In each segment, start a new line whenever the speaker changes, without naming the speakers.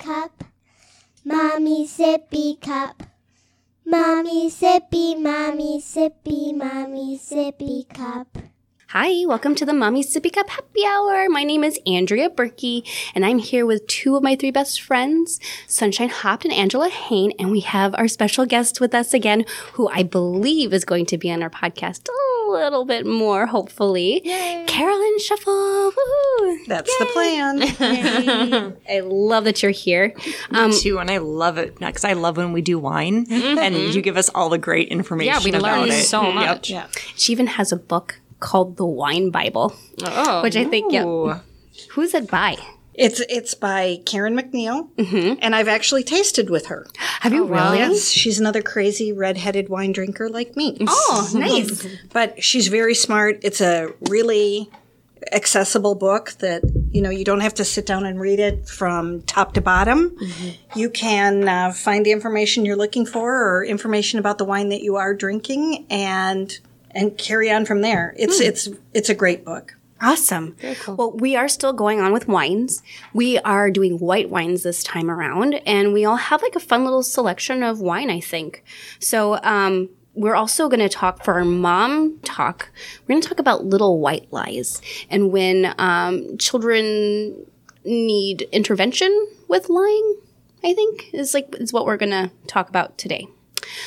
cup. Mommy sippy cup. Mommy sippy, mommy sippy, mommy sippy cup.
Hi, welcome to the Mommy Sippy Cup Happy Hour. My name is Andrea Berkey, and I'm here with two of my three best friends, Sunshine Hopt and Angela Hain, and we have our special guest with us again, who I believe is going to be on our podcast a little bit more, hopefully. Carolyn Shuffle. Woohoo!
That's the plan.
I love that you're here. Um,
too, and I love it because I love when we do wine and you give us all the great information.
Yeah, we learn
it.
so much.
yeah.
she even has a book called The Wine Bible,
Oh,
which I think, yeah. Who's it by?
It's it's by Karen MacNeil, mm-hmm. and I've actually tasted with her.
Have you oh, really?
Yes, she's another crazy redheaded wine drinker like me.
Oh, nice.
But she's very smart. It's a really accessible book that you know you don't have to sit down and read it from top to bottom. Mm-hmm. You can uh, find the information you're looking for or information about the wine that you are drinking and and carry on from there. It's hmm. it's it's a great book.
Awesome. Very cool. Well, we are still going on with wines. We are doing white wines this time around, and we all have like a fun little selection of wine, I think. So, um, we're also going to talk for our mom talk. We're going to talk about little white lies and when um, children need intervention with lying. I think is like is what we're going to talk about today.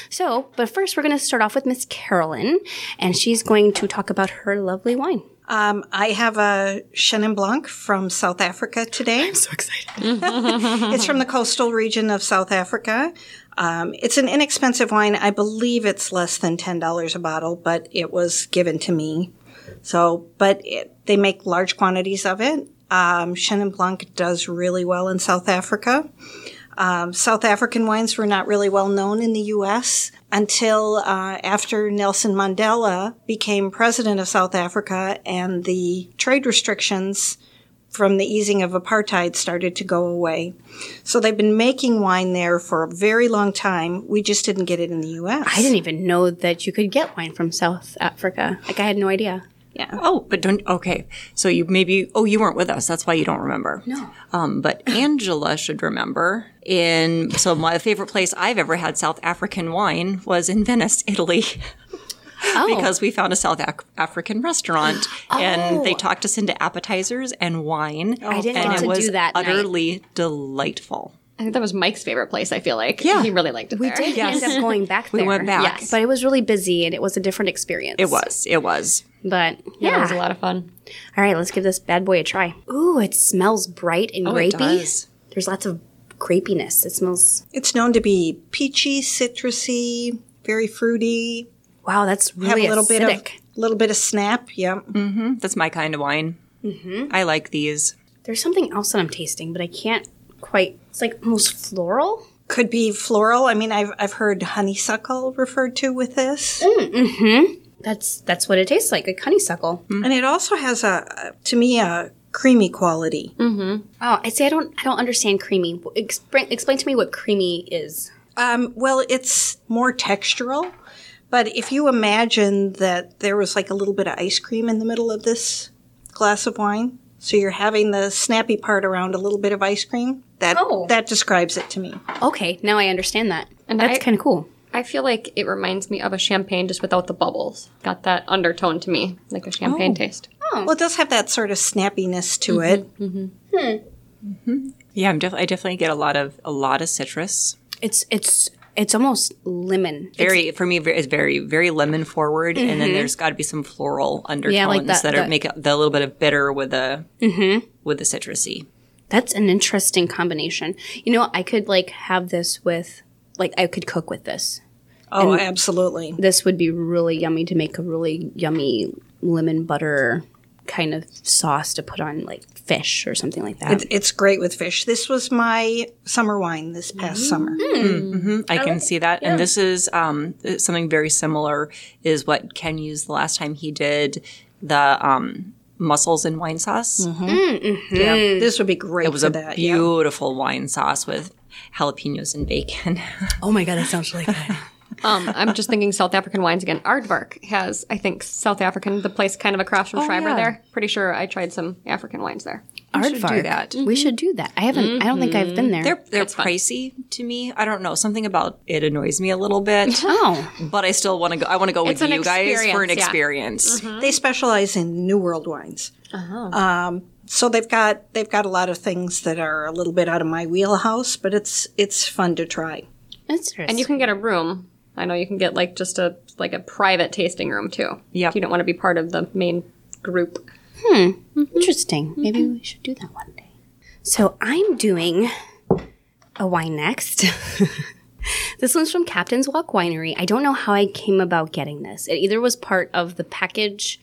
So, but first, we're going to start off with Miss Carolyn, and she's going to talk about her lovely wine.
Um, I have a Chenin Blanc from South Africa today. I'm so excited. it's from the coastal region of South Africa. Um, it's an inexpensive wine. I believe it's less than $10 a bottle, but it was given to me. So, but it, they make large quantities of it. Um, Chenin Blanc does really well in South Africa. Um, South African wines were not really well known in the U.S. until uh, after Nelson Mandela became president of South Africa and the trade restrictions from the easing of apartheid started to go away. So they've been making wine there for a very long time. We just didn't get it in the U.S.
I didn't even know that you could get wine from South Africa. Like I had no idea.
Oh, but don't. Okay, so you maybe. Oh, you weren't with us. That's why you don't remember. No. Um, but Angela should remember. In so my favorite place I've ever had South African wine was in Venice, Italy.
Oh,
because we found a South Ac- African restaurant and they talked us into appetizers and wine.
I didn't
and
get
it
to
was
do that night.
utterly delightful.
I think that was Mike's favorite place. I feel like
Yeah.
he really liked it.
we
there.
did end up going back there.
We went back.
Yes.
but it was really busy and it was a different experience.
It was. It was.
But
Yeah,
yeah.
it was a lot of fun.
All right, let's give this bad boy a try. Ooh, it smells bright and
Oh, it
grapey.
does.
There's lots of grapiness. It smells.
It's known to be peachy, citrusy, very fruity.
Wow, that's
Have
really
a little
acidic.
bit of little bit of snap. Yeah.
Mm-hmm, that's my kind of wine. Mm-hmm. I like these.
There's something else that I'm tasting, but I can't quite. It's like almost floral.
Could be floral. I mean, I've I've heard honeysuckle referred to with this, mm, mm-hmm.
That's that's what it tastes like, like honeysuckle.
and it also has a to me a creamy quality.
Oh, I say I don't I don't understand creamy. Explain, explain to me what creamy is.
Um, well, it's more textural, but if you imagine that there was like a little bit of ice cream in the middle of this glass of wine, so you're having the snappy part around a little bit of ice cream. That
Oh.
that describes it to me.
Okay, now I understand that.
And
that's kind of cool.
I feel like it reminds me of a champagne just without the bubbles. Got that undertone to me, like a champagne oh. taste. Oh.
Well, it does have that sort of snappiness to mm-hmm, it. Mm-hmm. Hmm. Mm-hmm.
Yeah, I'm def- I definitely get a lot of a lot of citrus.
It's it's it's almost lemon.
Very for me, it's very very lemon forward, and then there's got to be some floral undertones
Yeah, like that-
that, are
that-
make it the little bit of bitter with the with the citrusy.
That's an interesting combination. You know, I could like have this with like I could cook with this.
Oh, absolutely.
This would be really yummy to make a really yummy lemon butter kind of sauce to put on like fish or something like that.
It, it's great with fish. This was my summer wine this past mm. summer. Mm-hmm.
I can see that, and this is um, something very similar. Is what Ken used the last time he did the um, mussels in wine sauce. Mm-hmm. Mm-hmm.
Yeah, this would be great
It was
for
a
that. yeah.
beautiful wine sauce with jalapenos and bacon.
oh my god, that sounds really good.
Um, I'm just thinking South African wines again. Aardvark has, I think, South African, the place kind of across from Schreiber
yeah.
there. Pretty sure I tried some African wines there.
Aardvark.
should do that.
We should do that. I haven't. I don't think I've been there.
They're they're pricey to me. I don't know. Something about it annoys me a little bit.
oh,
but I still want to go. I want to go
It's
with you guys for an
experience, yeah.
experience.
They specialize in New World wines. Uh Um, so they've got they've got a lot of things that are a little bit out of my wheelhouse, but it's it's fun to try.
interesting.
And you can get a room. I know you can get like just a like a private tasting room too.
Yep.
If you don't want to be part of the main group. Hmm.
Interesting. Maybe we should do that one day. So I'm doing a wine next. this one's from Captain's Walk Winery. I don't know how I came about getting this. It either was part of the package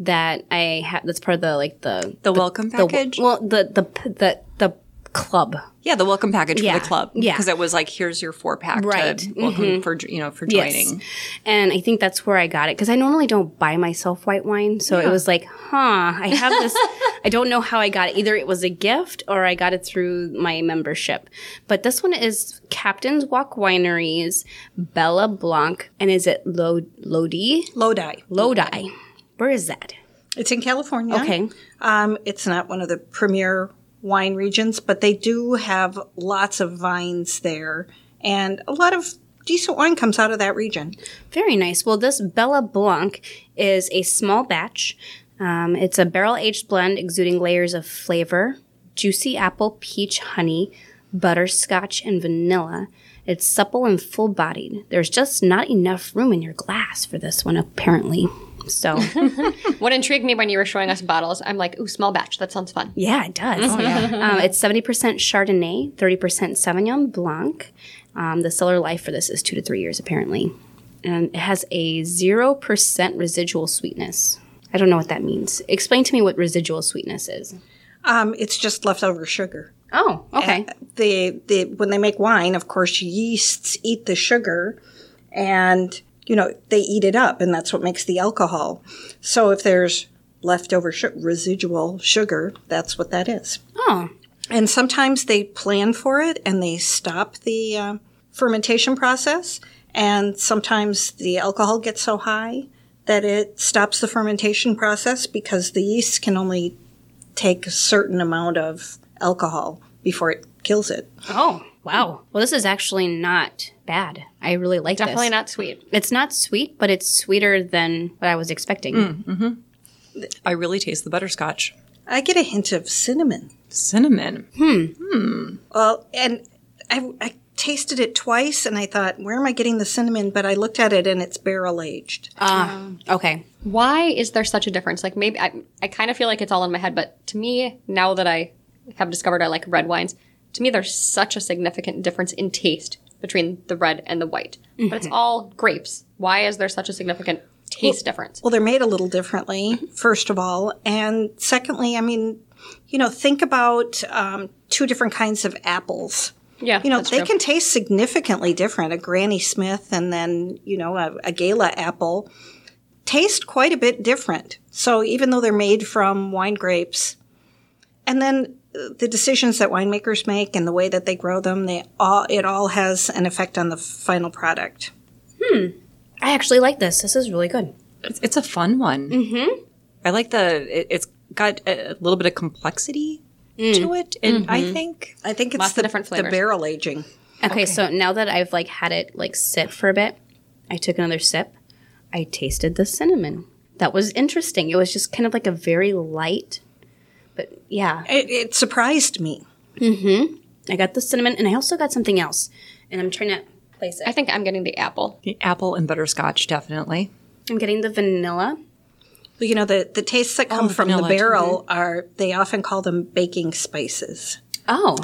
that I have. That's part of the like the
The welcome
the-
package.
well, the the the the club.
yeah, the welcome package
Yeah.
for the club.
Yeah.
because it was like here's your four pack
Right.
to welcome mm-hmm. for you know for joining. Yes.
And I think that's where I got it because I normally don't buy myself white wine. So it was like, huh, I have this. I don't know how I got it. Either it was a gift or I got it through my membership. But this one is Captain's Walk Wineries Bella Blanc. And is it Lo- Lodi?
Lodi.
Lodi. Where is that?
It's in California.
Okay.
Um, it's not one of the premier wine regions, but they do have lots of vines there, and a lot of decent wine comes out of that region.
Very nice. Well, this Bella Blanc is a small batch. Um, it's a barrel aged blend exuding layers of flavor, juicy apple, peach, honey, butterscotch, and vanilla. It's supple and full bodied. There's just not enough room in your glass for this one, apparently. So,
What intrigued me when you were showing us bottles, I'm like, ooh, small batch. That sounds fun.
yeah, it does. um, it's 70% Chardonnay, 30% Sauvignon Blanc. Um, the cellar life for this is two to three years, apparently. And it has a 0% residual sweetness. I don't know what that means. Explain to me what residual sweetness is.
Um, it's just leftover sugar.
Oh, okay.
the the when they make wine, of course, yeasts eat the sugar, and you know they eat it up, and that's what makes the alcohol. So if there's leftover su- residual sugar, that's what that is.
Oh,
And sometimes they plan for it and they stop the uh, fermentation process, and sometimes the alcohol gets so high that it stops the fermentation process because the yeast can only take a certain amount of alcohol before it kills it.
oh, wow. Well, this is actually not bad. I really like this.
Definitely
this.
not sweet.
It's not sweet, but it's sweeter than what I was expecting.
I really taste the butterscotch,
I get a hint of cinnamon.
cinnamon. Hmm. Hmm.
Well, and I, I tasted it twice and I thought, where am I getting the cinnamon? But I looked at it and it's barrel aged.
Ah, okay.
Why is there such a difference? Like maybe I, I kind of feel like it's all in my head, but to me, now that I have discovered I like red wines, to me there's such a significant difference in taste between the red and the white. But it's all grapes. Why is there such a significant taste difference?
Well, they're made a little differently, first of all. And secondly, I mean, you know, think about um, two different kinds of apples.
Yeah,
You know, they
true.
can taste significantly different. A Granny Smith and then, you know, a, a Gala apple taste quite a bit different. So even though they're made from wine grapes, and then the decisions that winemakers make and the way that they grow them, they all it all has an effect on the final product. Hmm.
I actually like this. This is really good.
It's, it's a fun one. Mm-hmm. I like the. It, it's got a, a little bit of complexity to it, and I think
I think it's
Lots of
the,
different
the barrel aging.
Okay, so now that I've like had it like sit for a bit, I took another sip. I tasted the cinnamon. That was interesting. It was just kind of like a very light, but yeah,
It, it surprised me. Mm-hmm.
I got the cinnamon, and I also got something else, and I'm trying to place it.
I think I'm getting the apple.
the apple and butterscotch definitely.
I'm getting the vanilla.
You know, the, the tastes that oh, come
Oh,
from the
vanilla,
barrel are, they often call them baking spices.
Oh,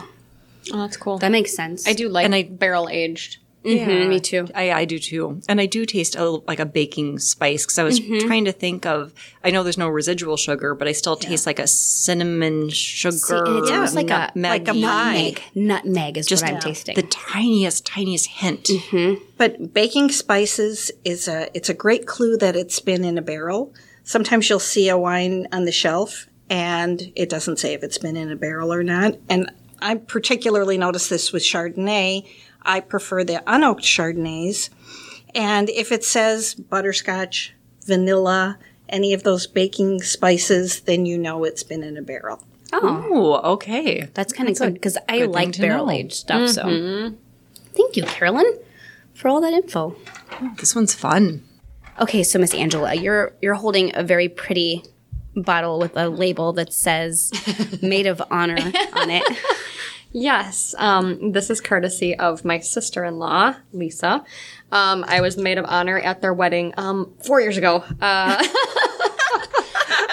Oh, that's cool.
that makes sense.
I do like
And I-
barrel aged.
Mhm, me too.
I, I do too, and I do taste a, like a baking spice because I was
Mm-hmm.
trying to think of. I know there's no residual sugar, but I still taste like a cinnamon sugar.
See, and it's almost like a
nutmeg.
like a
nutmeg. Nutmeg is
Just
what I'm tasting.
the tiniest, tiniest hint.
But baking spices is a, it's a great clue that it's been in a barrel. Sometimes you'll see a wine on the shelf and it doesn't say if it's been in a barrel or not. And I particularly noticed this with Chardonnay. I prefer the unoaked Chardonnays. And if it says butterscotch, vanilla, any of those baking spices, then you know it's been in a barrel.
Oh, okay.
That's kind of good because I
good
like barrel aged stuff. So, mm-hmm. thank you, Carolyn, for all that info.
Oh, this one's fun.
Okay, so Miss Angela, you're you're holding a very pretty bottle with a label that says "Maid of Honor" on it.
Yes, um, this is courtesy of my sister-in-law, Lisa. Um, I was the maid of honor at their wedding um, four years ago. Uh,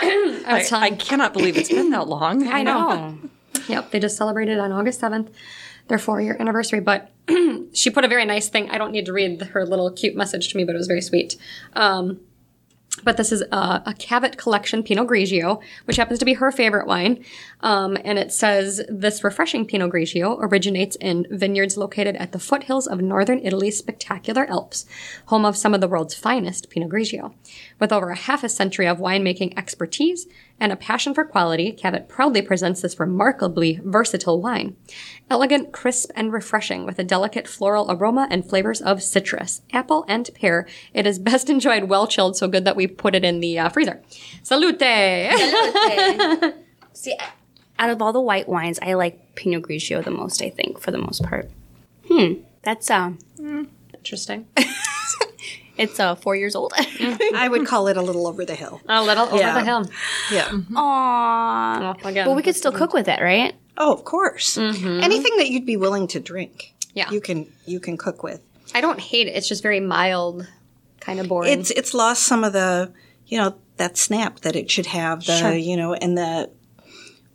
I
I,
telling-
I cannot believe it's been that long.
I know. Yep, they just celebrated on August 7th their four year anniversary. But she put a very nice thing. I don't need to read her little cute message to me, but it was very sweet. Um, but this is a, a Cavit Collection Pinot Grigio, which happens to be her favorite wine. Um, and it says this refreshing Pinot Grigio originates in vineyards located at the foothills of northern Italy's spectacular Alps, home of some of the world's finest Pinot Grigio. With over a half a century of winemaking expertise and a passion for quality, Cavit proudly presents this remarkably versatile wine. Elegant, crisp, and refreshing with a delicate floral aroma and flavors of citrus, apple, and pear. It is best enjoyed well chilled, so good that we put it in the uh, freezer. Salute!
See, out of all the white wines, I like Pinot Grigio the most. I think for the most part. Hmm, that's uh,
Interesting.
it's uh four years old. Mm.
I would call it a little over the hill.
A little over
Yeah.
the hill.
Yeah. Mm-hmm.
Aww.
Well, again,
But we could still cook with it, right?
Oh, of course. Mm-hmm. Anything that you'd be willing to drink,
Yeah.
you can you can cook with.
I don't hate it. It's just very mild, kind of boring.
It's it's lost some of the you know that snap that it should have. The
Sure.
you know and the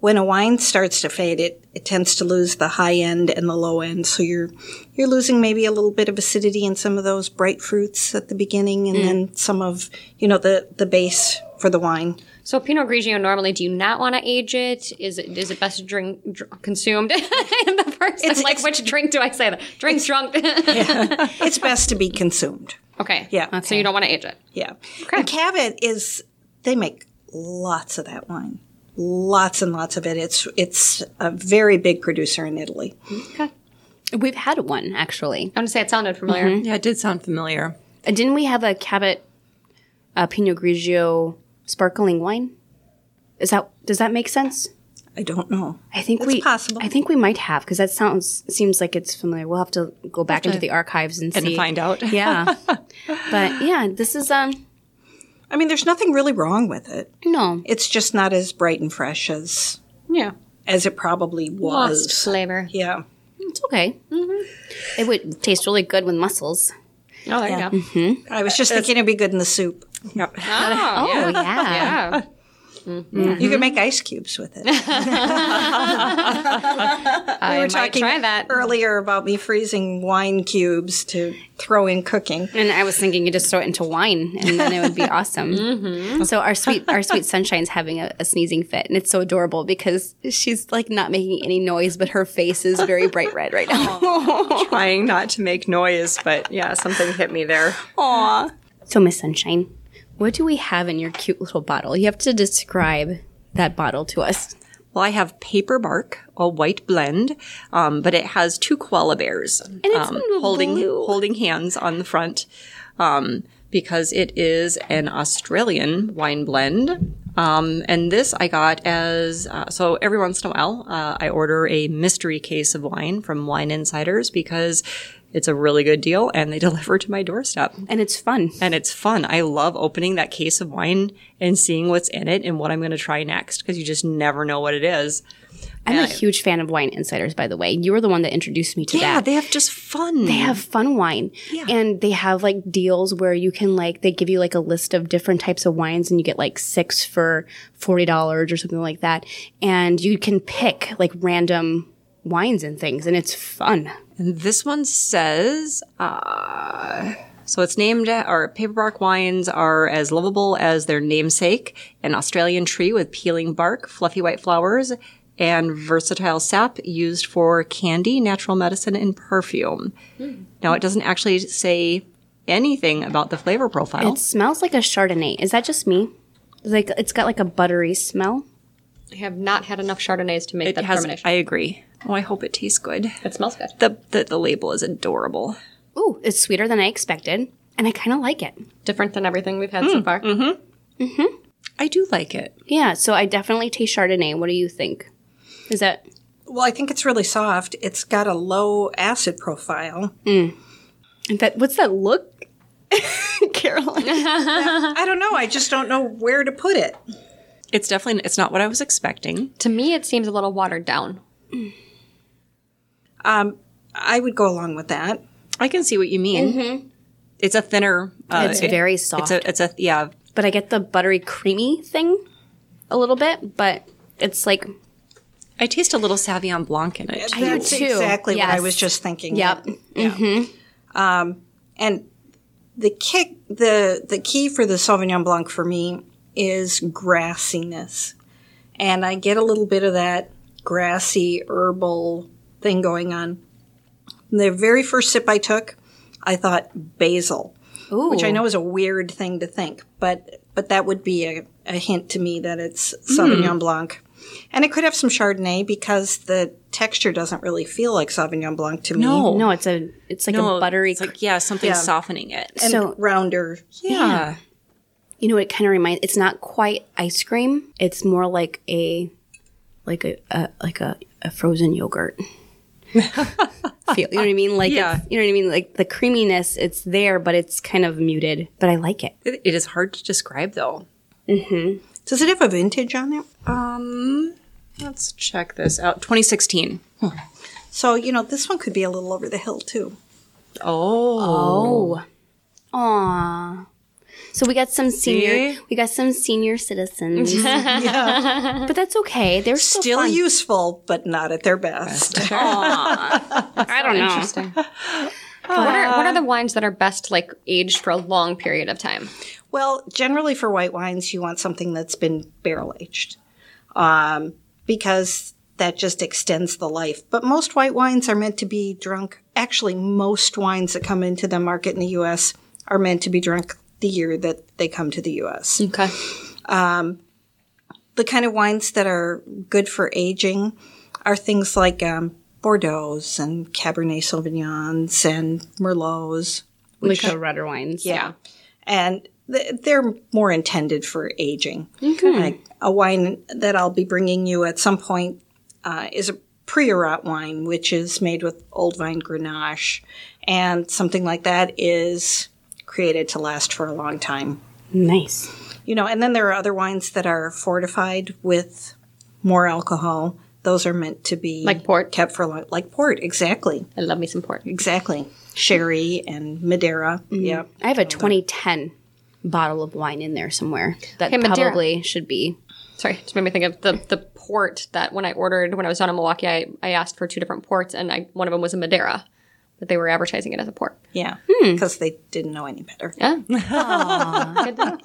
when a wine starts to fade, it it tends to lose the high end and the low end. So you're you're losing maybe a little bit of acidity in some of those bright fruits at the beginning, and then mm. some of you know the the base for the wine.
so Pinot Grigio. Normally, do you not want to age it? Is it is it best to drink dr- consumed in the first?
It's-
like
it's-
which drink do I say that? Drink drunk.
It's best to be consumed.
okay.
Yeah.
So you don't want to age it.
Yeah. And Cavit is they make lots of that wine. Lots and lots of it. It's it's a very big producer in Italy. Okay.
We've had one actually.
I want to say it sounded familiar.
Yeah, it did sound familiar.
Uh, Didn't we have a Cabot uh, Pinot Grigio sparkling wine? Is that does that make sense?
I don't know.
I think
It's
we
possible.
I think we might have because that sounds seems like it's familiar. We'll have to go back into the archives and see.
And
see.
find out.
Yeah, but yeah, this is um
I mean, there's nothing really wrong with it.
no.
It's just not as bright and fresh as
Yeah.
as it probably was.
Lost flavor.
Yeah.
It's okay. Mm-hmm. It would taste really good with mussels.
Oh, there
Yeah.
you go. Mm-hmm.
I was just thinking it'd be good in the soup.
Yep.
Oh,
Oh yeah.
yeah. Mm-hmm.
You can make ice cubes with it.
I
we were
might
talking
try that.
earlier about me freezing wine cubes to throw in cooking.
And I was thinking you just throw it into wine, and then it would be awesome. Mm-hmm. So our sweet, our sweet sunshine's having a, a sneezing fit, and it's so adorable because she's like not making any noise, but her face is very bright red right now.
Trying not to make noise, but yeah, something hit me there.
Aw. So Miss Sunshine, what do we have in your cute little bottle? You have to describe that bottle to us.
Well, I have paper bark, a white blend, um, but it has two koala bears
it's
um, holding
blue.
holding hands on the front um, because it is an Australian wine blend. Um, and this I got as uh, so every once in a while uh, I order a mystery case of wine from Wine Insiders because it's a really good deal and they deliver to my doorstep.
And it's fun.
And it's fun. I love opening that case of wine and seeing what's in it and what I'm going to try next because you just never know what it is.
I'm a huge fan of Wine Insiders, by the way. You were the one that introduced me to
Yeah,
that.
Yeah, they have just fun.
they have fun wine and they have like deals where you can like they give you like a list of different types of wines and you get like six for $40 or something like that and you can pick like random wines and things and it's fun
And this one says, uh, so it's named, or paperbark wines are as lovable as their namesake, an Australian tree with peeling bark, fluffy white flowers, and versatile sap used for candy, natural medicine, and perfume. Now, it doesn't actually say anything about the flavor profile.
it smells like a chardonnay is that just me like it's got like a buttery smell
I have not had enough Chardonnays to make
it
that
has,
determination.
I agree. Oh, I hope it tastes good.
it smells good.
The, the, the label is adorable.
Ooh, it's sweeter than i expected and i kind of like it
Different than everything we've had so far. Mm-hmm. Mm-hmm.
I do like it.
yeah so i definitely taste chardonnay what do you think Is that
Well, I think it's really soft. It's got a low acid profile.
that? What's that look, Carolyn?
I don't know. I just don't know where to put it.
It's definitely it's not what I was expecting.
To me, it seems a little watered down.
Um, I would go along with that.
I can see what you mean. Mm-hmm. It's a thinner. Uh,
It's
it-
very
It's
soft.
a. It's a. Yeah.
but I get the buttery creamy thing a little bit, but it's like
I taste a little Sauvignon Blanc in it.
I do too.
exactly what I was just thinking.
Yep. Yeah. Mm-hmm.
Um, and the kick, the the key for the Sauvignon Blanc for me is grassiness, and I get a little bit of that grassy herbal thing going on. The very first sip I took, I thought basil,
Ooh.
which I know is a weird thing to think, but but that would be a, a hint to me that it's Sauvignon hmm. Blanc. And it could have some Chardonnay because the texture doesn't really feel like Sauvignon Blanc to me.
No.
No, it's a it's like
No,
a buttery.
It's like yeah, something
Yeah.
softening it.
and
so-
rounder.
yeah.
you know, it kind of reminds. It's not quite ice cream. It's more like a like a, a like a, a frozen yogurt. Feel, you know what I mean? Like
Yeah.
it's, you know what I mean? Like the creaminess, it's there, but it's kind of muted. But I like it.
It, it is hard to describe though. Mm-hmm.
Does it have a vintage on it?
Um, let's check this out. 2016.
So, you know, this one could be a little over the hill too.
Oh.
Oh, aw. So we got some senior,
See?
we got some senior citizens, but that's okay. They're still,
Still
fun.
useful, but not at their best.
I don't know.
Interesting. what are what are the wines that are best like aged for a long period of time?
well, generally for white wines, you want something that's been barrel aged um, because that just extends the life. But most white wines are meant to be drunk. Actually, most wines that come into the market in the U.S. are meant to be drunk the year that they come to the U.S.
Okay.
the kind of wines that are good for aging are things like um, Bordeaux's and Cabernet Sauvignons and Merlots.
Like the redder wines.
Yeah. And th- they're more intended for aging. Like a wine that I'll be bringing you at some point uh, is a Priorat wine, which is made with old vine Grenache. And something like that is created to last for a long time.
Nice.
You know, and then there are other wines that are fortified with more alcohol. Those are meant to be
Like port?
kept for long, like port. Exactly,
I love me some port.
exactly. Sherry and Madeira. Mm-hmm. Yep.
I have a 2010 bottle of wine in there somewhere that
Okay,
probably should be.
Sorry, just made me think of the the port that when I ordered when I was down in Milwaukee, I, I asked for two different ports, and I, one of them was a Madeira, but they were advertising it as a port.
Yeah,
Hmm.
because they didn't know any better.
Yeah. Good to know.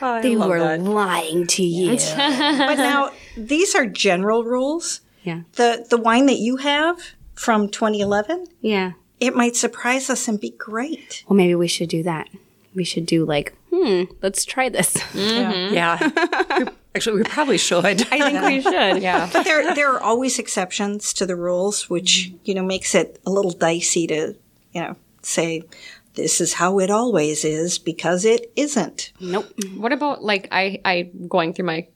They were lying to you.
But now these are general rules.
yeah.
The the wine that you have from 2011,
Yeah.
it might surprise us and be great.
Well, maybe we should do that. We should do like, hmm, let's try this.
Yeah. Actually, we probably should.
I think we should.
Yeah.
But there there are always exceptions to the rules, which you know makes it a little dicey to you know say this is how it always is because it isn't.
Nope.
What about like I I going through my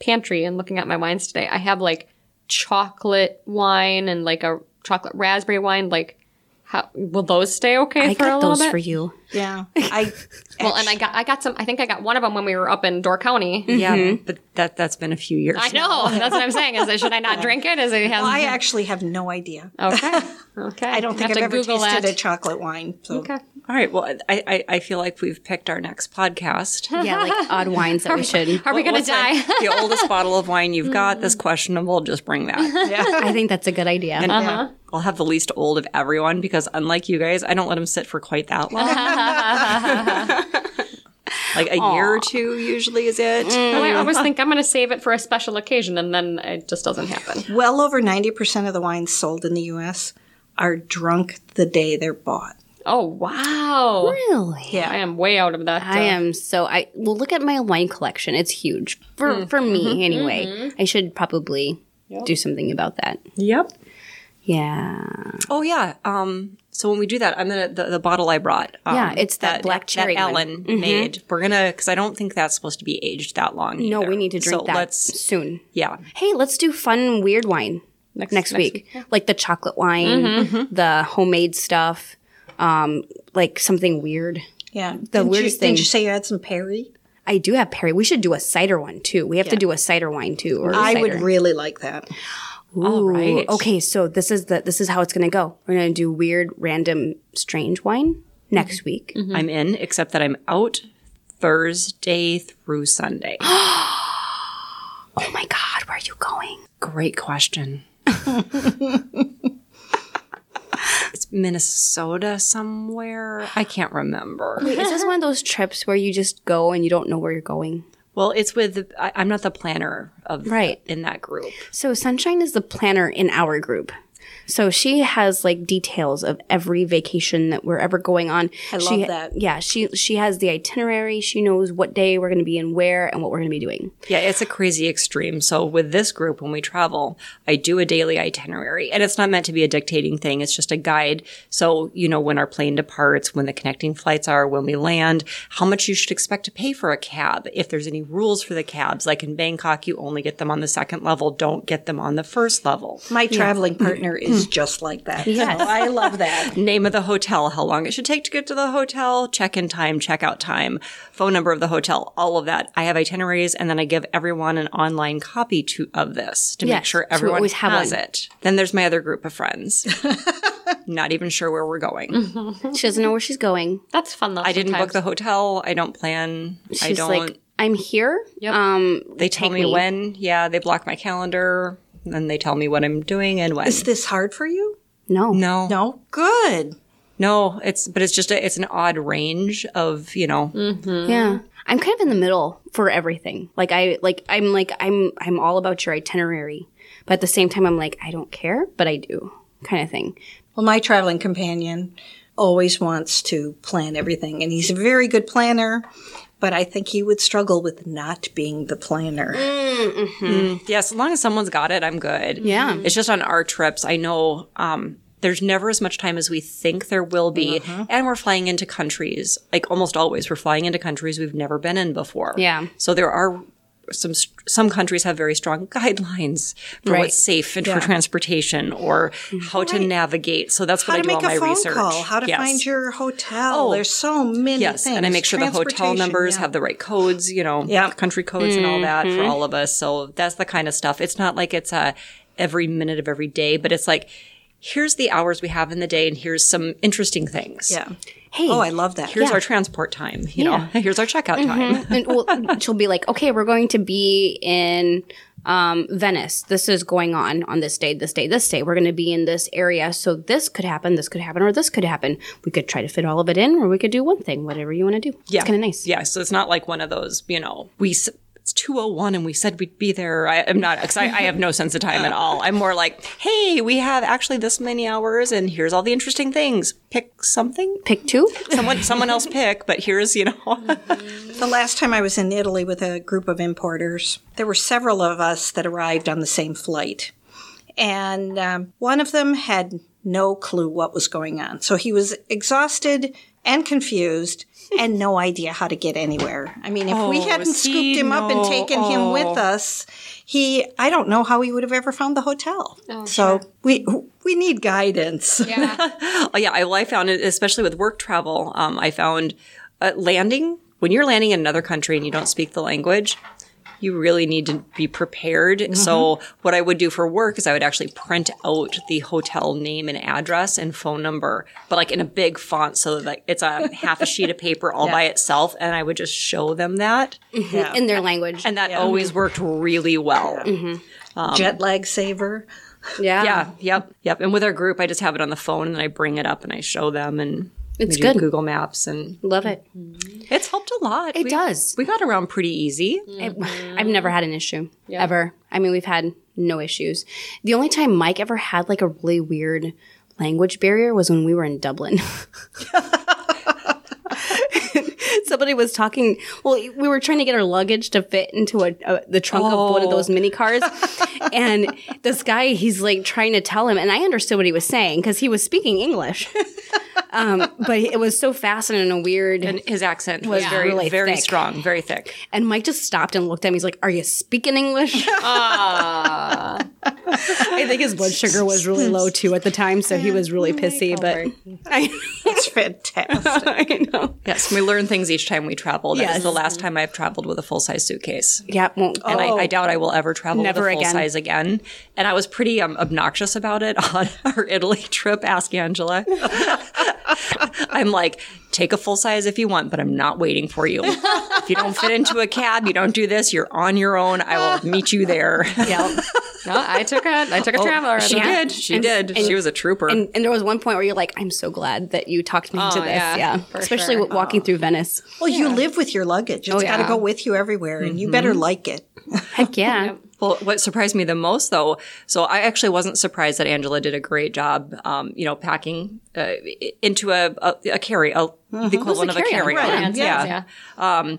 pantry and looking at my wines today? I have like chocolate wine and like a chocolate raspberry wine. Like, how will those stay okay
I
for a
got
little
those
bit?
for you.
Yeah, I
Well, and I got I got some. I think I got one of them when we were up in Door County.
Yeah, mm-hmm. but that that's been a few years.
I know. That's what I'm saying. Is that should I not drink it? Is it has?
I actually have no idea.
okay. Okay.
I don't think I've ever
Google
tasted
that.
a chocolate wine. So
Okay.
All right. Well, I, I I feel like we've picked our next podcast.
Yeah, like odd wines that we should.
Are we gonna die?
that? the oldest bottle of wine you've got that's mm. questionable. Just bring that. Yeah.
I think that's a good idea.
And uh-huh. I'll have the least old of everyone because unlike you guys, I don't let them sit for quite that long. like a year or two usually is it. Mm.
Well, I always think I'm going to save it for a special occasion, and then it just doesn't happen.
well over ninety percent of the wines sold in the U.S. are drunk the day they're bought.
Oh wow!
really?
Yeah, I am way out of that.
I
uh,
am so I well look at my wine collection. It's huge for for me anyway. I should probably do something about that.
Yep.
Yeah.
Oh yeah. Um, so when we do that, I'm gonna the, the bottle I brought. Um,
Yeah, it's that black cherry
that
one. Mm-hmm.
Made. We're gonna because I don't think that's supposed to be aged that long.
No,
either.
we need to drink
so
that
Let's
soon.
yeah.
Hey, let's do fun weird wine next,
next
week.
week, yeah.
Like the chocolate wine,
Mm-hmm.
the homemade stuff, um, like something weird.
Yeah.
The
didn't
weirdest
you,
thing-
Didn't you say you had some Perry?
I do have Perry. We should do a cider one too. We have to do a cider wine too. Or a
I would really like that.
All
Ooh,
right.
Okay, so this is the this is how it's gonna go. We're gonna do weird, random, strange wine next week.
I'm in, except that I'm out Thursday through Sunday.
Oh my God, where are you going?
Great question. it's Minnesota somewhere. I can't remember.
Wait, is this one of those trips where you just go and you don't know where you're going?
Well, it's with I, I'm not the planner of
Right.
in that group.
So Sunshine is the planner in our group. So she has like details of every vacation that we're ever going on.
I
she,
love that.
Yeah, she she has the itinerary. She knows what day we're going to be in where and what we're going to be doing.
Yeah, it's a crazy extreme. So with this group, when we travel, I do a daily itinerary, and it's not meant to be a dictating thing. It's just a guide. So you know when our plane departs, when the connecting flights are, when we land, how much you should expect to pay for a cab. If there's any rules for the cabs, like in Bangkok, you only get them on the second level. Don't get them on the first level.
My traveling partner is just like that.
Yes.
So I love that.
Name of the hotel, how long it should take to get to the hotel, check-in time, check-out time, phone number of the hotel, all of that. I have itineraries and then I give everyone an online copy to of this to make
Yes,
sure
so
everyone
always have
has
one.
it. Then there's my other group of friends. Not even sure where we're going.
She doesn't know where she's going.
That's fun though.
I didn't book the hotel. I don't plan. I don't
like I'm here.
Yep.
Um,
they tell me,
me.
when. Yeah, they block my calendar. Then they tell me what I'm doing and when.
Is this hard for you?
no,
no,
No. Good.
no. It's but it's just a, it's an odd range of you know. Mm-hmm.
Yeah. I'm kind of in the middle for everything. Like I like I'm like I'm I'm all about your itinerary. But at the same time I'm like I don't care, but I do. Kind of thing.
Well, my traveling companion always wants to plan everything, and he's a very good planner. But I think he would struggle with not being the planner. Mm-hmm.
Mm, yes, as long as someone's got it, I'm good.
Yeah.
It's just on our trips, I know um, there's never as much time as we think there will be. Uh-huh. And we're flying into countries, like almost always, we're flying into countries we've never been in before.
Yeah.
So there are some some countries have very strong guidelines for
Right.
what's safe and for transportation or how to navigate. So that's
How
what I do
make
all
a
my
phone
research.
call, how to
Yes.
find your hotel.
Oh.
There's so many
Yes,
things.
and I make sure the hotel numbers
yeah.
have the right codes, you know,
Yeah.
country codes and all that for mm-hmm. all of us. So that's the kind of stuff. It's not like it's a every minute of every day, but it's like here's the hours we have in the day, and here's some interesting things.
Yeah.
Hey.
Oh, I love that.
Here's
Yeah.
our transport time. You know, here's our checkout time.
and well, she'll be like, "Okay, we're going to be in um, Venice. This is going on on this day, this day, this day. We're going to be in this area, so this could happen, this could happen, or this could happen. We could try to fit all of it in, or we could do one thing, whatever you want to do.
Yeah,
It's kind of nice.
Yeah, so it's not like one of those. You know, we. s- It's two oh one, and we said we'd be there. I, I'm not because I, I have no sense of time at all. I'm more like, hey, we have actually this many hours, and here's all the interesting things. Pick something.
Pick two.
someone someone else pick, but here's you know
The last time I was in Italy with a group of importers, there were several of us that arrived on the same flight. And um, one of them had no clue what was going on. So he was exhausted and confused and no idea how to get anywhere. I mean, if we
Oh,
hadn't
see,
scooped him up and
no.
taken him
Oh.
with us, he, I don't know how he would have ever found the hotel. so we, we need guidance.
Yeah.
oh yeah I, well, I found it especially with work travel um, i found uh, landing when you're landing in another country and you don't speak the language you really need to be prepared. Mm-hmm. So what i would do for work is i would actually print out the hotel name and address and phone number but like in a big font so that it's a half a sheet of paper all by itself and i would just show them that. Mm-hmm.
In their language.
and that always worked really well. Mm-hmm.
Um, Jet lag saver.
yeah,
yeah. Yep. Yep. And with our group i just have it on the phone and then i bring it up and i show them and
It's good.
google maps and
love it.
It's helped a lot.
It
We-
does.
We got around pretty easy.
I, I've never had an issue ever. I mean, we've had no issues. The only time Mike ever had like a really weird language barrier was when we were in Dublin. somebody was talking. Well, we were trying to get our luggage to fit into a, a the trunk of one of oh. those mini cars, and this guy, he's like trying to tell him, and I understood what he was saying because he was speaking English. Um, but it was so fast and in a weird.
And his accent was very,
really
very
thick.
strong, very thick.
And Mike just stopped and looked at me. He's like, "Are you speaking English?" I think his blood sugar was really low too at the time, so he was really pissy. But I,
It's fantastic.
I know.
Yes, we learn things each time we travel. That is
Yes.
the last time I've traveled with a full size suitcase.
Yeah, well,
And I, I doubt I will ever travel
Never
with a full
again.
size again. And I was pretty um, obnoxious about it on our Italy trip. Ask Angela. I'm like, take a full size if you want, but I'm not waiting for you. If you don't fit into a cab, you don't do this. You're on your own. I will meet you there.
yeah.
No, I took a I took a oh, traveler.
Oh, She
Yeah.
did. She
And-
did.
and-
she was a trooper.
And, and there was one point where you're like, I'm so glad that you talked me into
Oh,
this.
yeah,
Yeah. Especially
sure.
with walking oh. through Venice.
Well, you live with your luggage. It's oh, got to go with you everywhere, and you better mm-hmm. like it.
Heck yeah.
Well, what surprised me the most, though, so I actually wasn't surprised that Angela did a great job, um, you know, packing uh, into a a, a carry, a, the equivalent of a
carry-on,
carry-on,
right,
yeah, Um,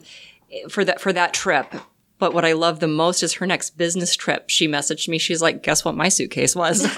for that for that trip. But what I love the most is her next business trip. She messaged me. She's like, "Guess what my suitcase was?"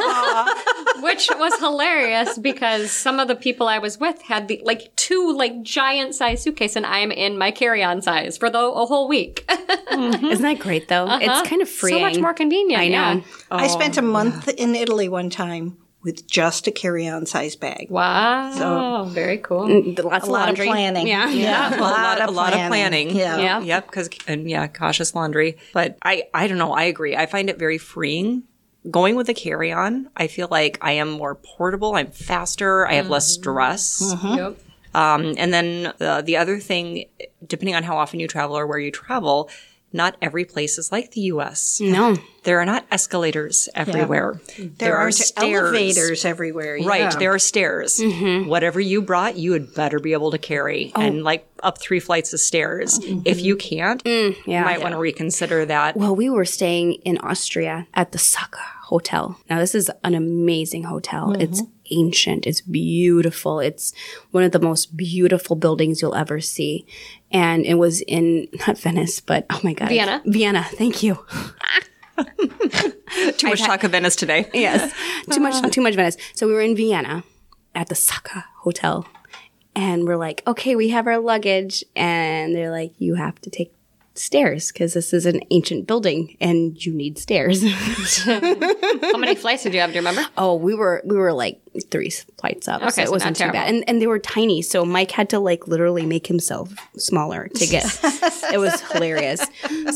which was hilarious because some of the people I was with had the like two like giant size suitcase, and I'm in my carry on size for the a whole week. Mm-hmm.
Isn't that great though? It's uh-huh. kind of freeing.
so much more convenient.
I know.
yeah.
I spent a oh, month in Italy one time with just a carry-on size bag.
Wow, So very cool.
Mm, the- Lots
A
of
lot
laundry.
of planning.
Yeah.
Yeah,
a lot, a lot of planning.
Yeah.
Yeah.
Yep. Because and yeah, cautious laundry. But I, I don't know. I agree. I find it very freeing. Going with a carry on, I feel like I am more portable. I'm faster. I have less stress.
Yep.
Um, and then uh, the other thing, depending on how often you travel or where you travel, not every place is like the U.S.
No.
There are not escalators everywhere.
There, are stairs. elevators everywhere.
Right, there are stairs. Mm-hmm. Whatever you brought, you had better be able to carry, oh. and like up three flights of stairs. Mm-hmm. If you can't, mm, you
yeah.
might want to reconsider that.
Well, we were staying in Austria at the Sacher Hotel. Now, this is an amazing hotel. Mm-hmm. It's ancient. It's beautiful. It's one of the most beautiful buildings you'll ever see. And it was in, not Venice, but oh my God.
Vienna.
Vienna. Thank you.
Too much talk of Venice today.
yes. Too much, ah. too much Venice. So we were in Vienna at the Sacher Hotel. And we're like, okay, we have our luggage. And they're like, you have to take stairs because this is an ancient building and you need stairs.
How many flights did you have? Do you remember?
oh, we were we were like three flights up, so it
so
wasn't too bad. And and they were tiny, so Mike had to like literally make himself smaller to get. it was hilarious.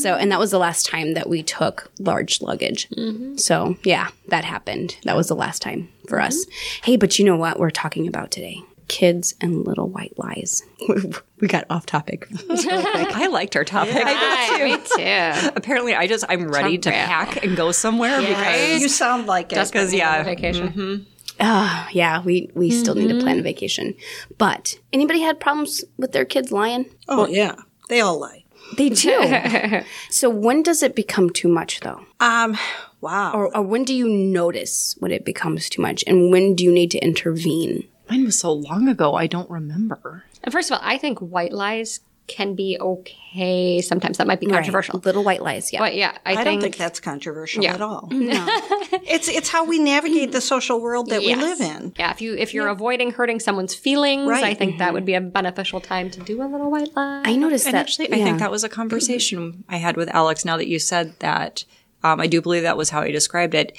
So and that was the last time that we took large luggage. Mm-hmm. So yeah, that happened. That was the last time for mm-hmm. us. Hey, but you know what we're talking about today? Kids and little white lies. we got off topic.
I liked our topic.
Hi, me too.
Apparently, I just I'm ready to
Trump
pack and go somewhere because
You sound like it.
because yeah,
Vacation.
Ah, yeah, we we still need to plan a vacation. But anybody had problems with their kids lying?
oh yeah, they all lie.
They do. so when does it become too much, though?
Um, wow.
Or, or when do you notice when it becomes too much, and when do you need to intervene?
Mine was so long ago, I don't remember.
And first of all, I think white lies can be okay. Sometimes that might be controversial.
Little white lies, yeah.
But yeah, I,
I
think,
don't think that's controversial
Yeah.
at all. No. it's it's how we navigate the social world that
Yes.
we live in.
Yeah, if you if you're avoiding hurting someone's feelings, right. I
Right.
think that would be a beneficial time to do a little white lie.
I noticed
And
that.
actually, I think that was a conversation I had with Alex. Now that you said that, um, I do believe that was how he described it.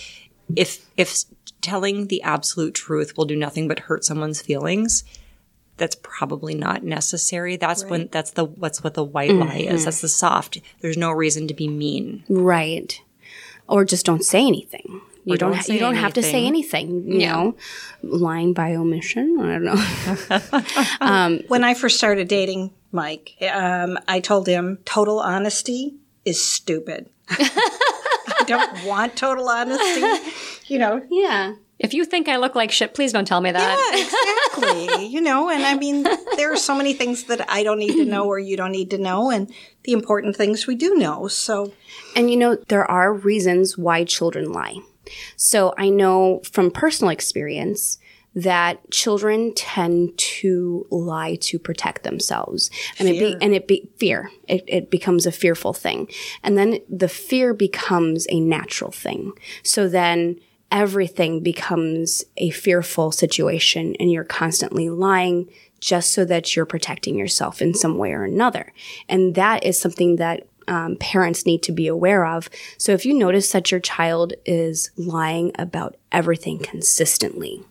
If if telling the absolute truth will do nothing but hurt someone's feelings, that's probably not necessary. That's when that's the what's what the white lie is. That's the soft. There's no reason to be mean.
right, or just don't say anything. You
Or
don't.
don't
ha- you don't have to say
anything.
anything. You know, lying by omission. I don't know.
When I first started dating Mike, um, I told him total honesty is stupid. I don't want total honesty. You know,
yeah.
if you think I look like shit, please don't tell me that.
Yeah, exactly. you know, and I mean, there are so many things that I don't need to know or you don't need to know, and the important things we do know. So,
And you know, there are reasons why children lie. So I know from personal experience that children tend to lie to protect themselves. And it be, and it be fear. It, it becomes a fearful thing. And then the fear becomes a natural thing. So then everything becomes a fearful situation and you're constantly lying just so that you're protecting yourself in some way or another. And that is something that um, parents need to be aware of. So if you notice that your child is lying about everything consistently,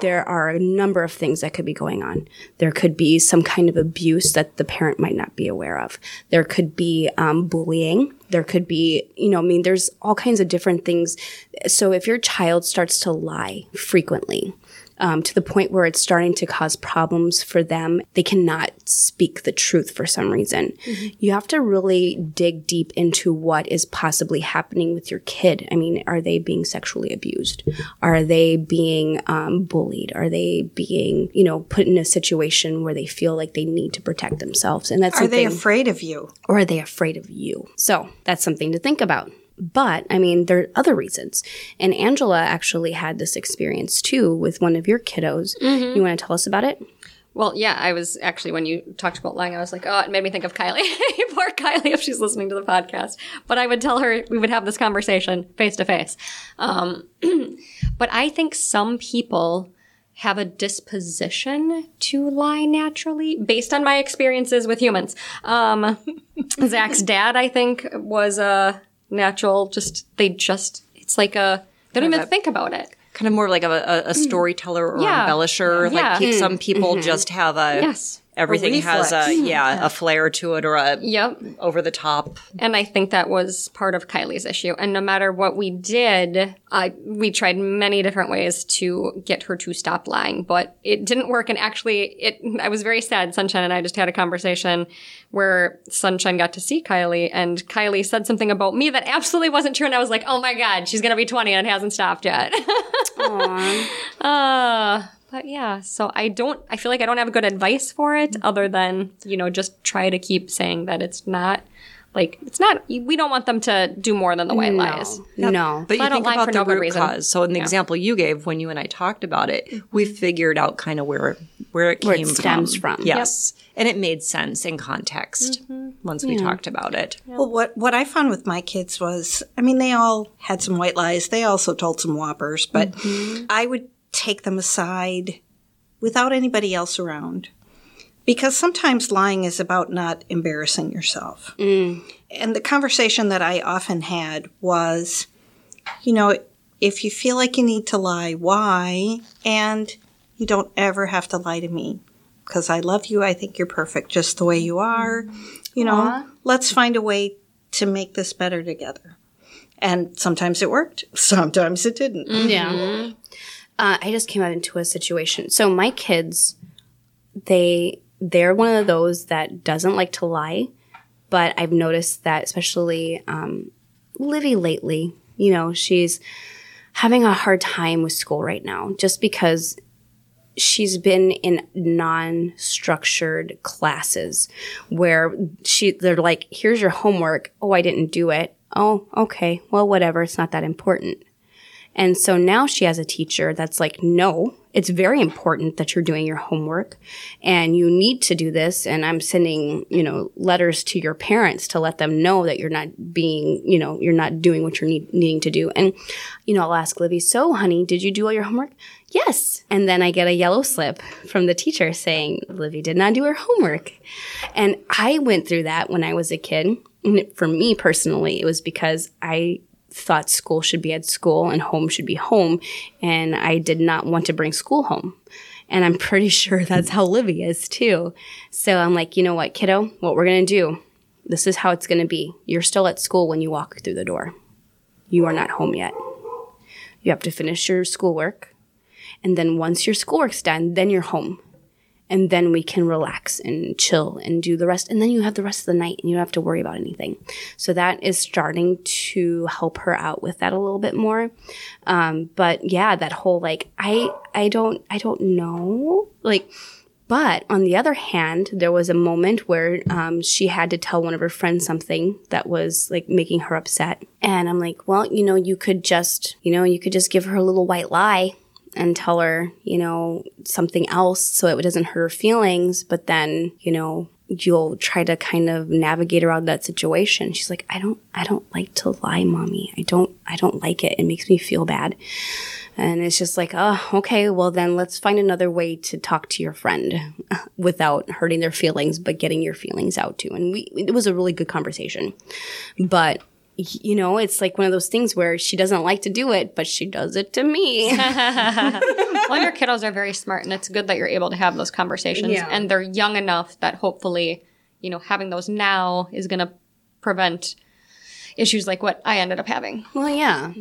there are a number of things that could be going on. There could be some kind of abuse that the parent might not be aware of. There could be um, bullying. There could be, you know, I mean, there's all kinds of different things. So if your child starts to lie frequently, um, to the point where it's starting to cause problems for them. They cannot speak the truth for some reason. Mm-hmm. You have to really dig deep into what is possibly happening with your kid. I mean, are they being sexually abused? Are they being um, bullied? Are they being, you know, put in a situation where they feel like they need to protect themselves? And that's
are they afraid of you?
Or are they afraid of you? So that's something to think about. But I mean, there are other reasons. And Angela actually had this experience too with one of your kiddos. Mm-hmm. You want to tell us about it?
Well, yeah, I was actually, when you talked about lying, I was like, oh, it made me think of Kylie. Poor Kylie if she's listening to the podcast. But I would tell her we would have this conversation face to face. Um, but I think some people have a disposition to lie naturally based on my experiences with humans. Um, Zach's dad, I think, was a natural. Just they just it's like a they don't even think about it.
Kind of more like a, a, a mm. storyteller or
Yeah.
embellisher.
Yeah.
Like some mm. people mm-hmm. just have a
Yes.
Everything has a yeah, a flair to it or a
Yep.
over the top.
And I think that was part of Kylie's issue. And no matter what we did, I we tried many different ways to get her to stop lying, but it didn't work. And actually, it I was very sad. Sunshine and I just had a conversation where Sunshine got to see Kylie, and Kylie said something about me that absolutely wasn't true. And I was like, "Oh my god, she's gonna be 20 and it hasn't stopped yet." uh, but yeah, so I don't. I feel like I don't have good advice for it, mm-hmm. other than you know just try to keep saying that it's not like it's not. We don't want them to do more than the white lies.
No.
But
Flat
you
out
think
lying
about
for
the
no good
root
reason.
cause. So in the example you gave, when you and I talked about it, we mm-hmm. figured out kind of where where it
Where it
came
stems from.
Yes, and it made sense in context mm-hmm. once we talked about it.
Well, what what I found with my kids was, I mean, they all had some white lies. They also told some whoppers, but I would take them aside without anybody else around, because sometimes lying is about not embarrassing yourself. Mm. And the conversation that I often had was, you know, if you feel like you need to lie, why? And you don't ever have to lie to me because I love you. I think you're perfect just the way you are. You know, let's find a way to make this better together. And sometimes it worked, sometimes it didn't. Mm-hmm.
Yeah. Mm-hmm. Uh, I just came out into a situation. So my kids, they they're one of those that doesn't like to lie, but I've noticed that especially um, Livy lately, you know, she's having a hard time with school right now, just because she's been in non-structured classes where she they're like here's your homework. Oh i didn't do it. Oh okay. Well whatever. It's not that important and so now she has a teacher that's like, no, it's very important that you're doing your homework and you need to do this. And I'm sending, you know, letters to your parents to let them know that you're not being, you know, you're not doing what you're need- needing to do. And, you know, I'll ask Livy, so honey, did you do all your homework? Yes. And then I get a yellow slip from the teacher saying Livy did not do her homework. And I went through that when I was a kid. And for me personally, it was because I thought school should be at school and home should be home. And I did not want to bring school home. And I'm pretty sure that's how Livy is too. So I'm like, you know what, kiddo, what we're going to do, this is how it's going to be. You're still at school when you walk through the door. You are not home yet. You have to finish your schoolwork. And then once your schoolwork's done, then you're home. And then we can relax and chill and do the rest. And then you have the rest of the night and you don't have to worry about anything. So that is starting to help her out with that a little bit more. Um, but yeah, that whole like, I, I don't, I don't know. Like, but on the other hand, there was a moment where um, she had to tell one of her friends something that was like making her upset. And I'm like, well, you know, you could just, you know, you could just give her a little white lie and tell her, you know, something else so it doesn't hurt her feelings, but then, you know, you'll try to kind of navigate around that situation. She's like, I don't, I don't like to lie, mommy. I don't, I don't like it. It makes me feel bad. And it's just like, oh, okay, well then let's find another way to talk to your friend without hurting their feelings, but getting your feelings out too. And we, it was a really good conversation. But you know, it's like one of those things where she doesn't like to do it, but she does it to me.
well, your kiddos are very smart, and it's good that you're able to have those conversations.
Yeah.
And they're young enough that hopefully, you know, having those now is going to prevent issues like what I ended up having.
Well, yeah,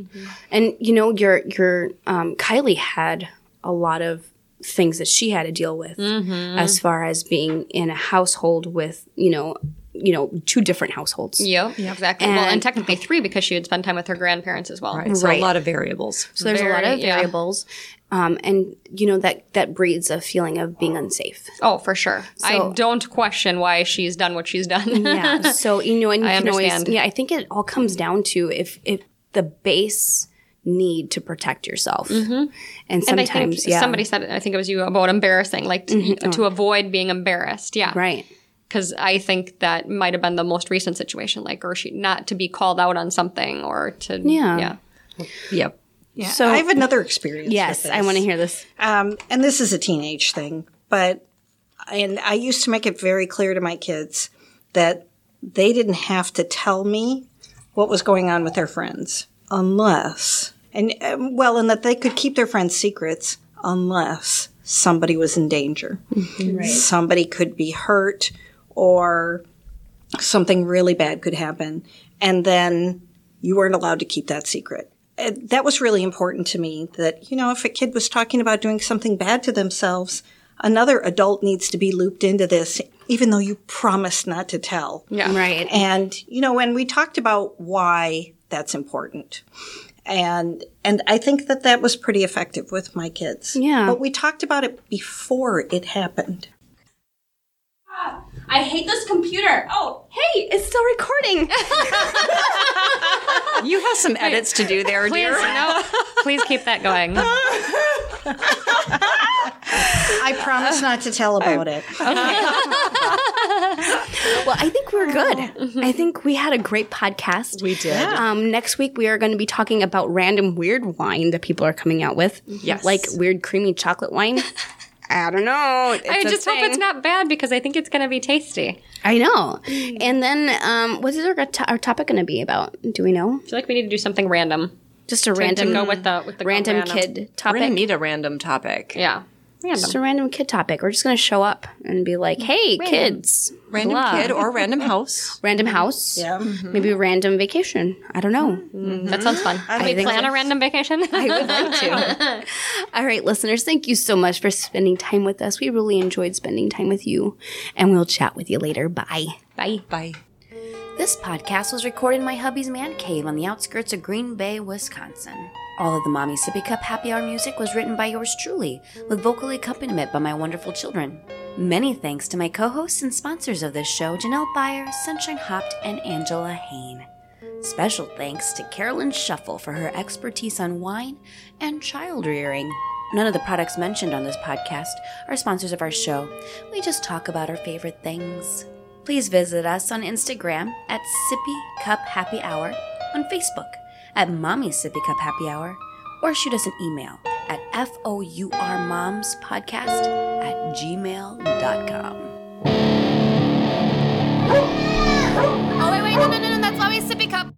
and you know, your your um, Kylie had a lot of things that she had to deal with as far as being in a household with you know you know two different households.
Yeah, Yep, exactly. well, and
And-
technically three because she would spend time with her grandparents as well.
Right. So
Right.
a lot of variables.
So there's a lot
Very-
of
yeah.
variables, um, and you know that that breeds a feeling of being unsafe.
Oh, for sure. I don't question why she's done what she's done.
Yeah. so you know, and you
I
can always,
understand.
yeah, I think it all comes down to if if the base need to protect yourself, and
And I
sometimes,
think
yeah,
somebody said, I think it was you, about embarrassing, like to, to avoid being embarrassed. Yeah.
right.
Because I think that might have been the most recent situation, like, or she not to be called out on something or to,
Yeah.
yeah.
Yep.
Yeah.
So-
I have another experience.
Yes,
with
I want to hear this.
Um, and this is a teenage thing, but and I used to make it very clear to my kids that they didn't have to tell me what was going on with their friends unless and um, well, and that they could keep their friends' secrets unless somebody was in danger. Somebody could be hurt or something really bad could happen, and then you weren't allowed to keep that secret. Uh, That was really important to me that, you know, if a kid was talking about doing something bad to themselves, another adult needs to be looped into this, even though you promised not to tell.
Yeah.
Right.
And, you know, when we talked about why that's important. And, and I think that that was pretty effective with my kids.
Yeah.
But we talked about it before it happened.
I hate this computer. Oh,
Hey, it's still recording.
You have some edits to do there,
please,
dear.
no, please keep that going.
I promise not to tell about it. Okay.
well, I think we're good. I think we had a great podcast.
We did.
Um, next week we are going to be talking about random weird wine that people are coming out with.
Yes.
like weird creamy chocolate wine. I don't know. It's
I
a
just hope it's not bad because I think it's going to be tasty.
I know. And then, um, what is our, to- our topic going to be about? Do we know?
I feel like we need to do something random.
Just a
To
random,
go with the with the
random
random.
kid
We're
topic.
going to need a random topic.
Yeah, random.
just a random kid topic. We're just going to show up and be like, mm. "Hey, kids,
Random
blah.
kid or random house.
random house,
Yeah. Mm-hmm.
maybe a random vacation. I don't know. Mm-hmm.
That sounds fun. Can we plan
so.
a random vacation?
I would like to. All right, listeners, thank you so much for spending time with us. We really enjoyed spending time with you, and we'll chat with you later. Bye.
Bye.
Bye.
This podcast was recorded in my hubby's man cave on the outskirts of Green Bay, Wisconsin. All of the Mommy Sippy Cup happy hour music was written by yours truly, with vocal accompaniment by my wonderful children. Many thanks to my co hosts and sponsors of this show, Janelle Byer, Sunshine Hopped, and Angela Hain. Special thanks to Carolyn Shuffle for her expertise on wine and child rearing. None of the products mentioned on this podcast are sponsors of our show. We just talk about our favorite things. Please visit us on Instagram at Sippy Cup Happy Hour, on Facebook at Mommy Sippy Cup Happy Hour, or shoot us an email at fourmomspodcast at gmail.com.
Oh, wait, wait, no, no, no, no, that's Mommy's Sippy Cup.